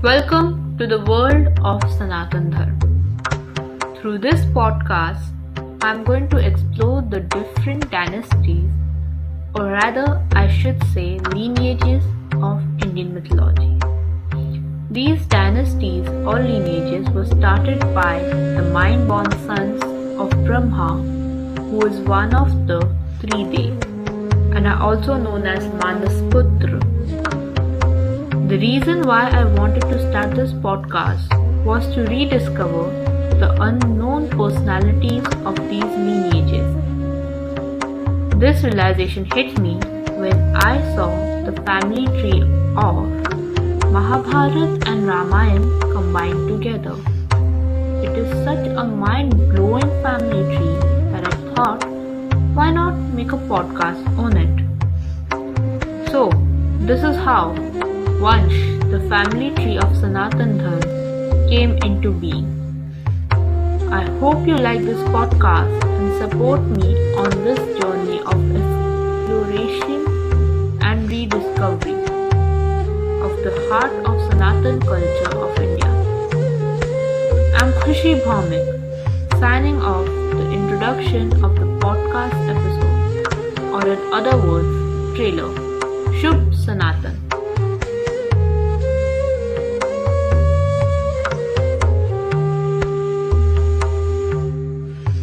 Welcome to the world of Sanatan Dharma. Through this podcast, I'm going to explore the different dynasties, or rather, I should say, lineages of Indian mythology. These dynasties or lineages were started by the mind born sons of Brahma, who is one of the three Devs, and are also known as Manasputra the reason why I wanted to start this podcast was to rediscover the unknown personalities of these lineages. This realization hit me when I saw the family tree of Mahabharat and Ramayana combined together. It is such a mind blowing family tree that I thought, why not make a podcast on it? So, this is how once the family tree of Sanatan Dharma came into being. I hope you like this podcast and support me on this journey of exploration and rediscovery of the heart of Sanatan culture of India. I'm Khushi Bhaumik, signing off the introduction of the podcast episode, or in other words, trailer. Shubh Sanatan.